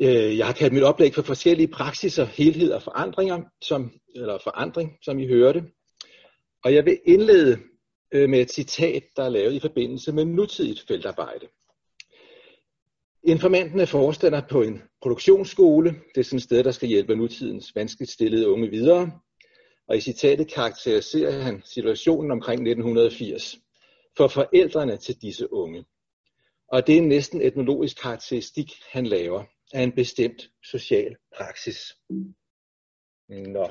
Øh, jeg har kaldt mit oplæg for forskellige praksiser, helhed og forandringer, som, eller forandring, som I hørte. Og jeg vil indlede øh, med et citat, der er lavet i forbindelse med nutidigt feltarbejde. Informanten er forstander på en produktionsskole. Det er sådan et sted, der skal hjælpe nutidens vanskeligt stillede unge videre. Og i citatet karakteriserer han situationen omkring 1980 for forældrene til disse unge. Og det er næsten etnologisk karakteristik, han laver af en bestemt social praksis. Nå.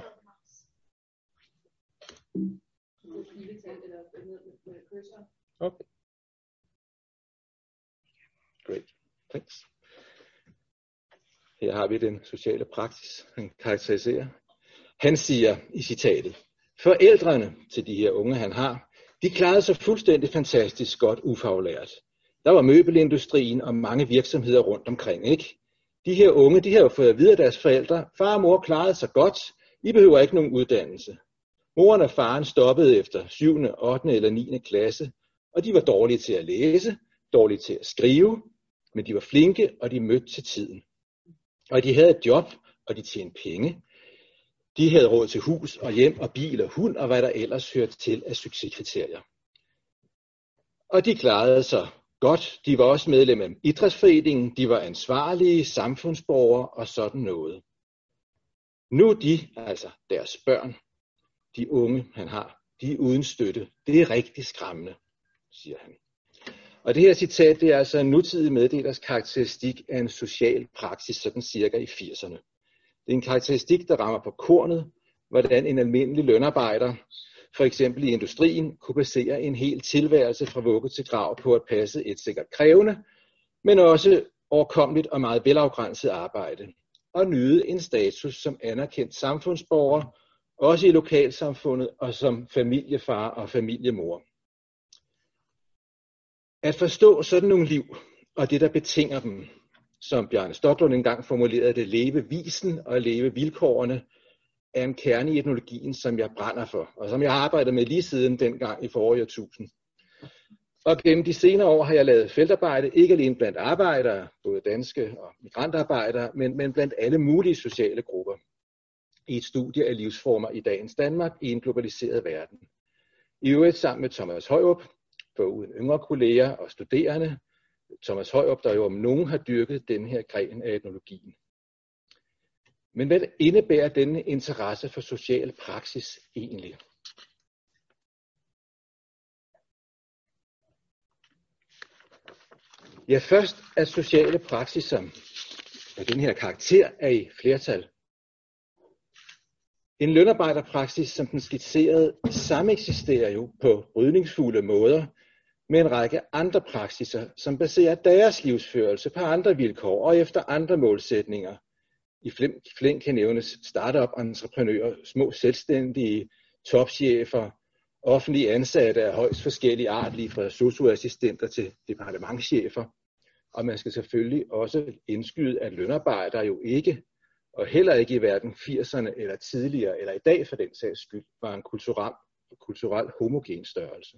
Okay. Great. Thanks. Her har vi den sociale praksis, han karakteriserer. Han siger i citatet, forældrene til de her unge, han har, de klarede sig fuldstændig fantastisk godt ufaglært. Der var møbelindustrien og mange virksomheder rundt omkring, ikke? De her unge, de har jo fået at vide af deres forældre, far og mor klarede sig godt, I behøver ikke nogen uddannelse. Moren og faren stoppede efter 7., 8. eller 9. klasse, og de var dårlige til at læse, dårlige til at skrive, men de var flinke, og de mødte til tiden. Og de havde et job, og de tjente penge. De havde råd til hus og hjem og bil og hund, og hvad der ellers hørte til af succeskriterier. Og de klarede sig godt. De var også medlem af idrætsforeningen, de var ansvarlige samfundsborgere og sådan noget. Nu er de, altså deres børn, de unge han har, de er uden støtte. Det er rigtig skræmmende, siger han. Og det her citat, det er altså en nutidig meddelers karakteristik af en social praksis, sådan cirka i 80'erne. Det er en karakteristik, der rammer på kornet, hvordan en almindelig lønarbejder for eksempel i industrien, kunne basere en hel tilværelse fra vugge til grav på at passe et sikkert krævende, men også overkommeligt og meget velafgrænset arbejde, og nyde en status som anerkendt samfundsborger, også i lokalsamfundet og som familiefar og familiemor. At forstå sådan nogle liv, og det der betinger dem, som Bjarne Stoklund engang formulerede det, leve visen og leve vilkårene, er en kerne i etnologien, som jeg brænder for, og som jeg har arbejdet med lige siden dengang i forrige årtusind. Og gennem de senere år har jeg lavet feltarbejde, ikke alene blandt arbejdere, både danske og migrantarbejdere, men, men blandt alle mulige sociale grupper i et studie af livsformer i dagens Danmark i en globaliseret verden. I øvrigt sammen med Thomas Højrup, uden yngre kolleger og studerende. Thomas Højrup, der jo om nogen har dyrket den her gren af etnologien. Men hvad indebærer denne interesse for social praksis egentlig? Ja, først at sociale praksiser af den her karakter er i flertal. En lønarbejderpraksis, som den skitserede, sameksisterer jo på brydningsfulde måder med en række andre praksiser, som baserer deres livsførelse på andre vilkår og efter andre målsætninger, i flink kan nævnes startup-entreprenører, små selvstændige, topchefer, offentlige ansatte af højst forskellige art, lige fra socioassistenter til departementchefer. Og man skal selvfølgelig også indskyde, at lønarbejdere jo ikke, og heller ikke i hverken 80'erne eller tidligere, eller i dag for den sags skyld, var en kulturel, kulturel homogen størrelse.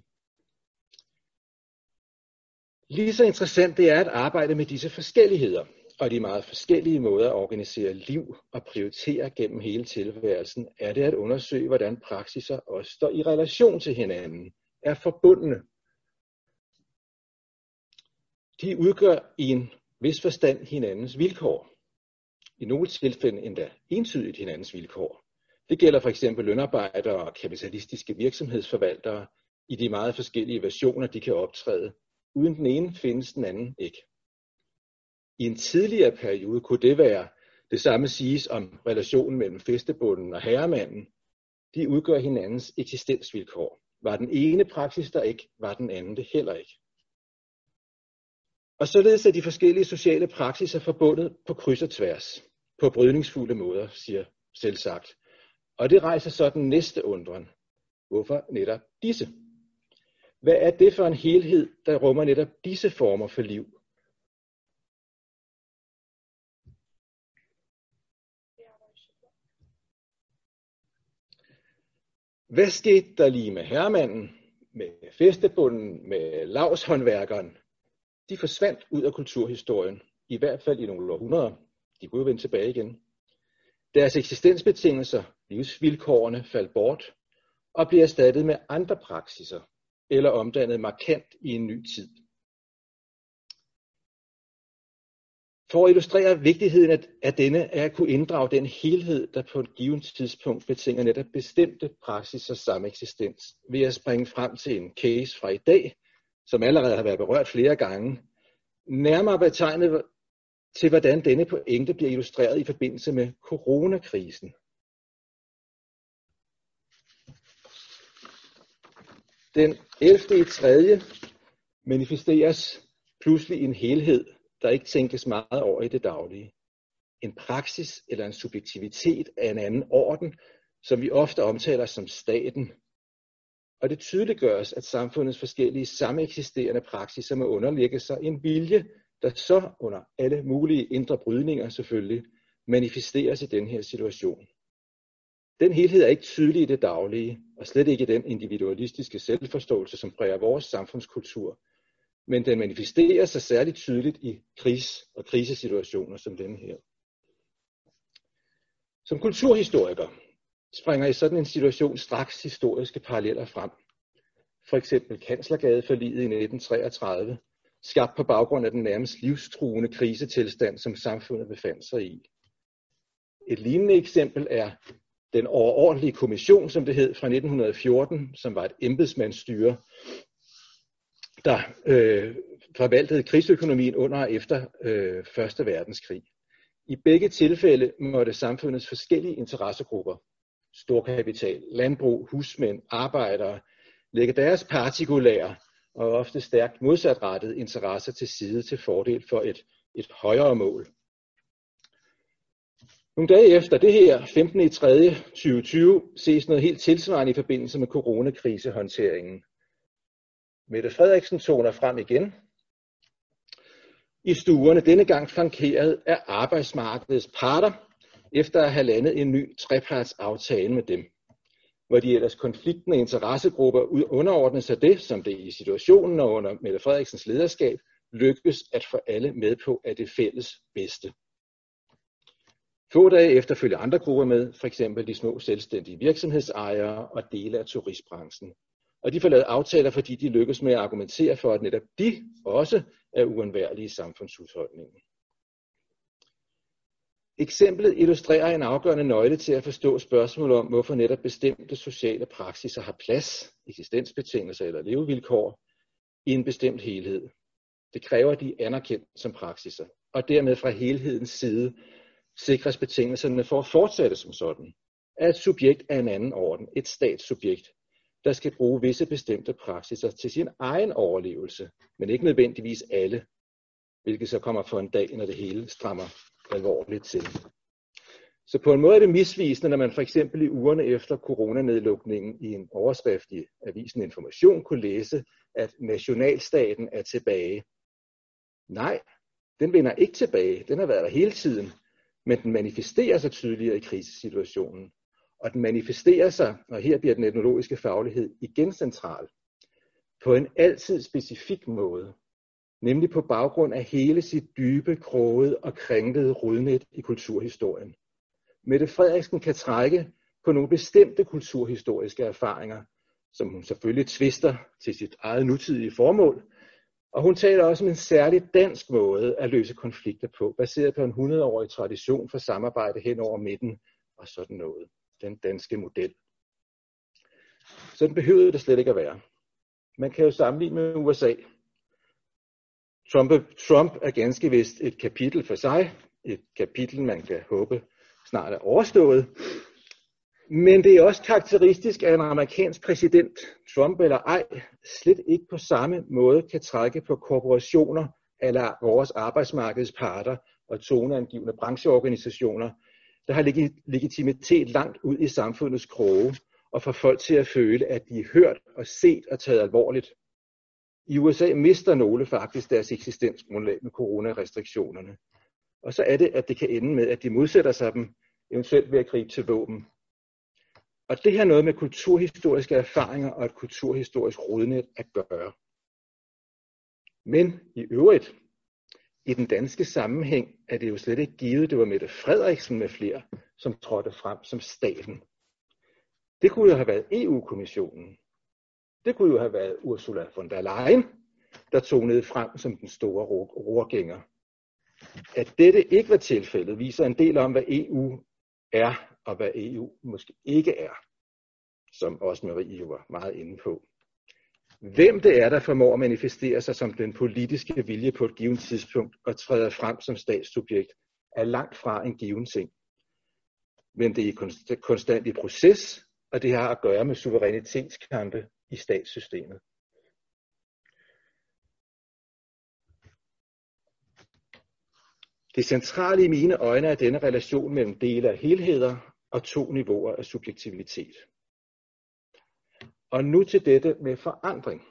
Lige så interessant det er at arbejde med disse forskelligheder – og de meget forskellige måder at organisere liv og prioritere gennem hele tilværelsen, er det at undersøge, hvordan praksiser også står i relation til hinanden, er forbundne. De udgør i en vis forstand hinandens vilkår. I nogle tilfælde endda entydigt hinandens vilkår. Det gælder for eksempel lønarbejdere og kapitalistiske virksomhedsforvaltere i de meget forskellige versioner, de kan optræde. Uden den ene findes den anden ikke. I en tidligere periode kunne det være det samme siges om relationen mellem festebunden og herremanden. De udgør hinandens eksistensvilkår. Var den ene praksis der ikke, var den anden det heller ikke. Og således er de forskellige sociale praksiser forbundet på kryds og tværs, på brydningsfulde måder, siger selvsagt. Og det rejser så den næste undren. Hvorfor netop disse? Hvad er det for en helhed, der rummer netop disse former for liv Hvad skete der lige med herremanden, med festebunden, med lavshåndværkeren? De forsvandt ud af kulturhistorien, i hvert fald i nogle århundreder. De kunne jo vende tilbage igen. Deres eksistensbetingelser, livsvilkårene, faldt bort og blev erstattet med andre praksiser eller omdannet markant i en ny tid. For at illustrere vigtigheden af denne er at kunne inddrage den helhed, der på et givet tidspunkt betinger netop bestemte praksis og sameksistens, ved at springe frem til en case fra i dag, som allerede har været berørt flere gange, nærmere betegnet til, hvordan denne pointe bliver illustreret i forbindelse med coronakrisen. Den 11. i 3. manifesteres pludselig en helhed, der ikke tænkes meget over i det daglige. En praksis eller en subjektivitet af en anden orden, som vi ofte omtaler som staten. Og det tydeliggøres, at samfundets forskellige sameksisterende praksiser må underlægge sig en vilje, der så under alle mulige indre brydninger selvfølgelig manifesteres i den her situation. Den helhed er ikke tydelig i det daglige, og slet ikke i den individualistiske selvforståelse, som præger vores samfundskultur, men den manifesterer sig særligt tydeligt i kris- og krisesituationer som denne her. Som kulturhistoriker springer i sådan en situation straks historiske paralleller frem. For eksempel Kanslergadeforliget i 1933, skabt på baggrund af den nærmest livstruende krisetilstand, som samfundet befandt sig i. Et lignende eksempel er den overordentlige kommission, som det hed, fra 1914, som var et embedsmandsstyre, der øh, forvaltede krigsøkonomien under og efter øh, Første Verdenskrig. I begge tilfælde måtte samfundets forskellige interessegrupper, storkapital, landbrug, husmænd, arbejdere, lægge deres partikulære og ofte stærkt modsatrettede interesser til side til fordel for et, et højere mål. Nogle dage efter det her, 15. i 3. 2020, ses noget helt tilsvarende i forbindelse med coronakrisehåndteringen. Mette Frederiksen toner frem igen i stuerne, denne gang flankeret af arbejdsmarkedets parter, efter at have landet en ny trepartsaftale med dem, hvor de ellers konfliktende interessegrupper underordner sig det, som det i situationen og under Mette Frederiksens lederskab lykkes at få alle med på af det fælles bedste. Få dage efter følger andre grupper med, f.eks. de små selvstændige virksomhedsejere og dele af turistbranchen. Og de får lavet aftaler, fordi de lykkes med at argumentere for, at netop de også er uundværlige i samfundshusholdningen. Eksemplet illustrerer en afgørende nøgle til at forstå spørgsmålet om, hvorfor netop bestemte sociale praksiser har plads, eksistensbetingelser eller levevilkår i en bestemt helhed. Det kræver, at de er anerkendt som praksiser, og dermed fra helhedens side sikres betingelserne for at fortsætte som sådan. at et subjekt af en anden orden, et statssubjekt, der skal bruge visse bestemte praksiser til sin egen overlevelse, men ikke nødvendigvis alle, hvilket så kommer for en dag, når det hele strammer alvorligt til. Så på en måde er det misvisende, når man for eksempel i ugerne efter coronanedlukningen i en overskrift i Avisen Information kunne læse, at nationalstaten er tilbage. Nej, den vender ikke tilbage. Den har været der hele tiden men den manifesterer sig tydeligere i krisesituationen. Og den manifesterer sig, og her bliver den etnologiske faglighed igen central, på en altid specifik måde, nemlig på baggrund af hele sit dybe, krogede og krænkede rodnet i kulturhistorien. Mette Frederiksen kan trække på nogle bestemte kulturhistoriske erfaringer, som hun selvfølgelig tvister til sit eget nutidige formål, og hun taler også om en særlig dansk måde at løse konflikter på, baseret på en 100-årig tradition for samarbejde hen over midten og sådan noget. Den danske model. Så den behøvede det slet ikke at være. Man kan jo sammenligne med USA. Trump, Trump er ganske vist et kapitel for sig. Et kapitel, man kan håbe snart er overstået. Men det er også karakteristisk, at en amerikansk præsident, Trump eller ej, slet ikke på samme måde kan trække på korporationer eller vores arbejdsmarkedsparter og toneangivende brancheorganisationer, der har legitimitet langt ud i samfundets kroge og får folk til at føle, at de er hørt og set og taget alvorligt. I USA mister nogle faktisk deres eksistensgrundlag med coronarestriktionerne. Og så er det, at det kan ende med, at de modsætter sig dem, eventuelt ved at gribe til våben. Og det har noget med kulturhistoriske erfaringer og et kulturhistorisk rodnet at gøre. Men i øvrigt, i den danske sammenhæng er det jo slet ikke givet, det var Mette Frederiksen med flere, som trådte frem som staten. Det kunne jo have været EU-kommissionen. Det kunne jo have været Ursula von der Leyen, der tog ned frem som den store rorgænger. At dette ikke var tilfældet, viser en del om, hvad EU er, og hvad EU måske ikke er, som også Marie jo var meget inde på. Hvem det er, der formår at manifestere sig som den politiske vilje på et givet tidspunkt og træder frem som statssubjekt, er langt fra en given ting. Men det er konstant i proces, og det har at gøre med suverænitetskampe i statssystemet. Det centrale i mine øjne er denne relation mellem dele af helheder og to niveauer af subjektivitet. Og nu til dette med forandring.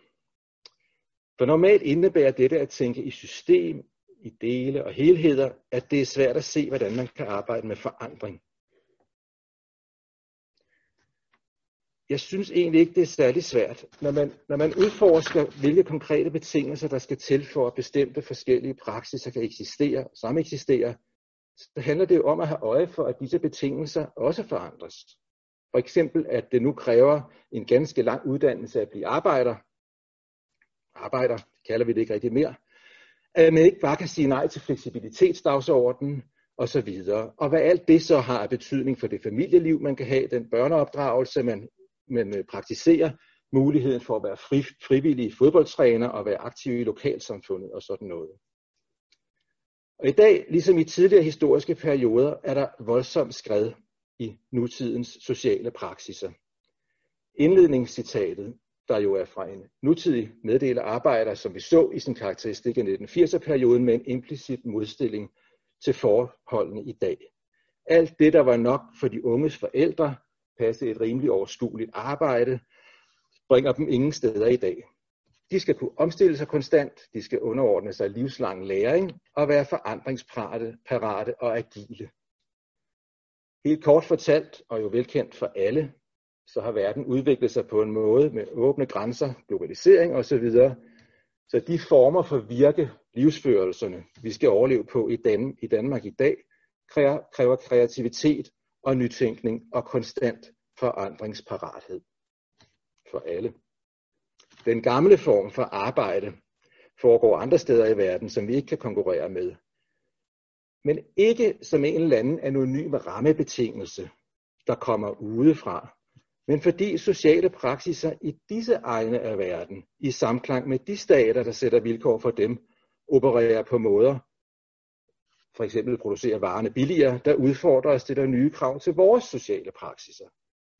For normalt indebærer dette at tænke i system, i dele og helheder, at det er svært at se, hvordan man kan arbejde med forandring. Jeg synes egentlig ikke, det er særlig svært. Når man, når man udforsker, hvilke konkrete betingelser, der skal til for, at bestemte forskellige praksiser kan eksistere, som eksisterer, så handler det jo om at have øje for, at disse betingelser også forandres. For eksempel, at det nu kræver en ganske lang uddannelse at blive arbejder. Arbejder, kalder vi det ikke rigtig mere. At man ikke bare kan sige nej til fleksibilitetsdagsordenen og så videre. Og hvad alt det så har af betydning for det familieliv, man kan have, den børneopdragelse, man, man øh, praktiserer, muligheden for at være fri, frivillig fodboldtræner og være aktiv i lokalsamfundet og sådan noget. Og i dag, ligesom i tidligere historiske perioder, er der voldsomt skred i nutidens sociale praksiser. Indledningscitatet, der jo er fra en nutidig meddeler arbejder, som vi så i sin karakteristik af 1980'er-perioden med en implicit modstilling til forholdene i dag. Alt det, der var nok for de unges forældre, passe et rimelig overskueligt arbejde, bringer dem ingen steder i dag. De skal kunne omstille sig konstant, de skal underordne sig livslang læring og være forandringsparate parate og agile. Helt kort fortalt, og jo velkendt for alle, så har verden udviklet sig på en måde med åbne grænser, globalisering osv., så de former for virke, livsførelserne, vi skal overleve på i, Dan- i Danmark i dag, kræver, kræver kreativitet og nytænkning og konstant forandringsparathed for alle. Den gamle form for arbejde foregår andre steder i verden, som vi ikke kan konkurrere med men ikke som en eller anden anonym rammebetingelse, der kommer udefra, men fordi sociale praksiser i disse egne af verden, i samklang med de stater, der sætter vilkår for dem, opererer på måder, for eksempel producerer varerne billigere, der udfordrer og stiller nye krav til vores sociale praksiser.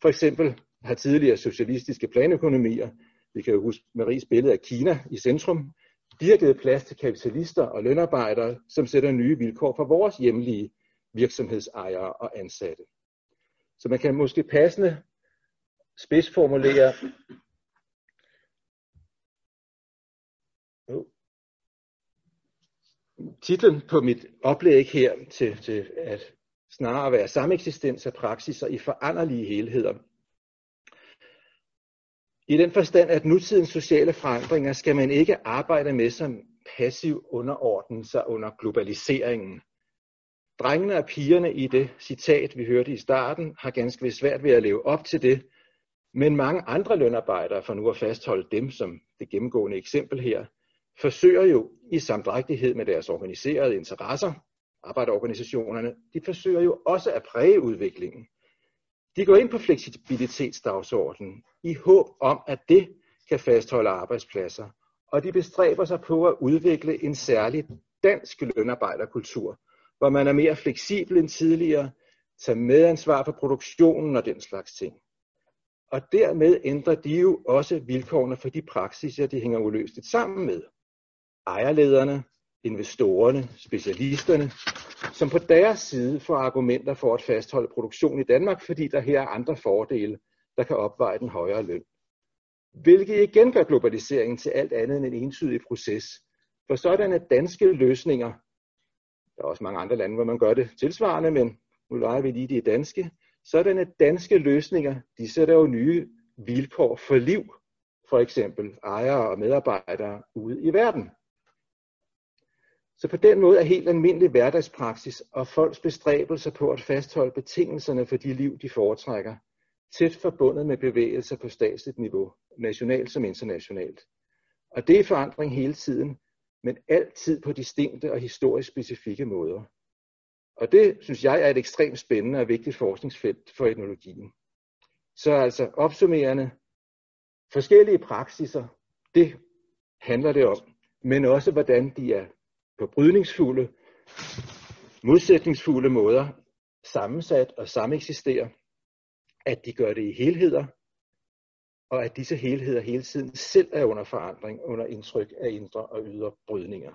For eksempel har tidligere socialistiske planøkonomier, vi kan jo huske Maries billede af Kina i centrum, de har givet plads til kapitalister og lønarbejdere, som sætter nye vilkår for vores hjemlige virksomhedsejere og ansatte. Så man kan måske passende spidsformulere Titlen på mit oplæg her til, til at snarere være sameksistens af praksiser i foranderlige helheder i den forstand, at nutidens sociale forandringer skal man ikke arbejde med som passiv underordnen sig under globaliseringen. Drengene og pigerne i det citat, vi hørte i starten, har ganske vist svært ved at leve op til det, men mange andre lønarbejdere, for nu at fastholde dem som det gennemgående eksempel her, forsøger jo i samdrægtighed med deres organiserede interesser, arbejderorganisationerne, de forsøger jo også at præge udviklingen. De går ind på fleksibilitetsdagsordenen i håb om, at det kan fastholde arbejdspladser, og de bestræber sig på at udvikle en særlig dansk lønarbejderkultur, hvor man er mere fleksibel end tidligere, tager medansvar for produktionen og den slags ting. Og dermed ændrer de jo også vilkårene for de praksiser, de hænger uløseligt sammen med. Ejerlederne, investorerne, specialisterne, som på deres side får argumenter for at fastholde produktion i Danmark, fordi der her er andre fordele, der kan opveje den højere løn. Hvilket igen gør globaliseringen til alt andet end en entydig proces. For sådanne danske løsninger, der er også mange andre lande, hvor man gør det tilsvarende, men nu leger vi lige de danske, sådanne danske løsninger, de sætter jo nye vilkår for liv, for eksempel ejere og medarbejdere ude i verden. Så på den måde er helt almindelig hverdagspraksis og folks bestræbelser på at fastholde betingelserne for de liv, de foretrækker, tæt forbundet med bevægelser på statsligt niveau, nationalt som internationalt. Og det er forandring hele tiden, men altid på distinkte og historisk specifikke måder. Og det synes jeg er et ekstremt spændende og vigtigt forskningsfelt for etnologien. Så altså opsummerende, forskellige praksiser, det handler det om, men også hvordan de er på brydningsfulde, modsætningsfulde måder sammensat og sameksisterer, at de gør det i helheder, og at disse helheder hele tiden selv er under forandring, under indtryk af indre og ydre brydninger.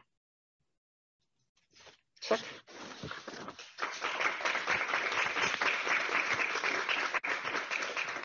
Tak.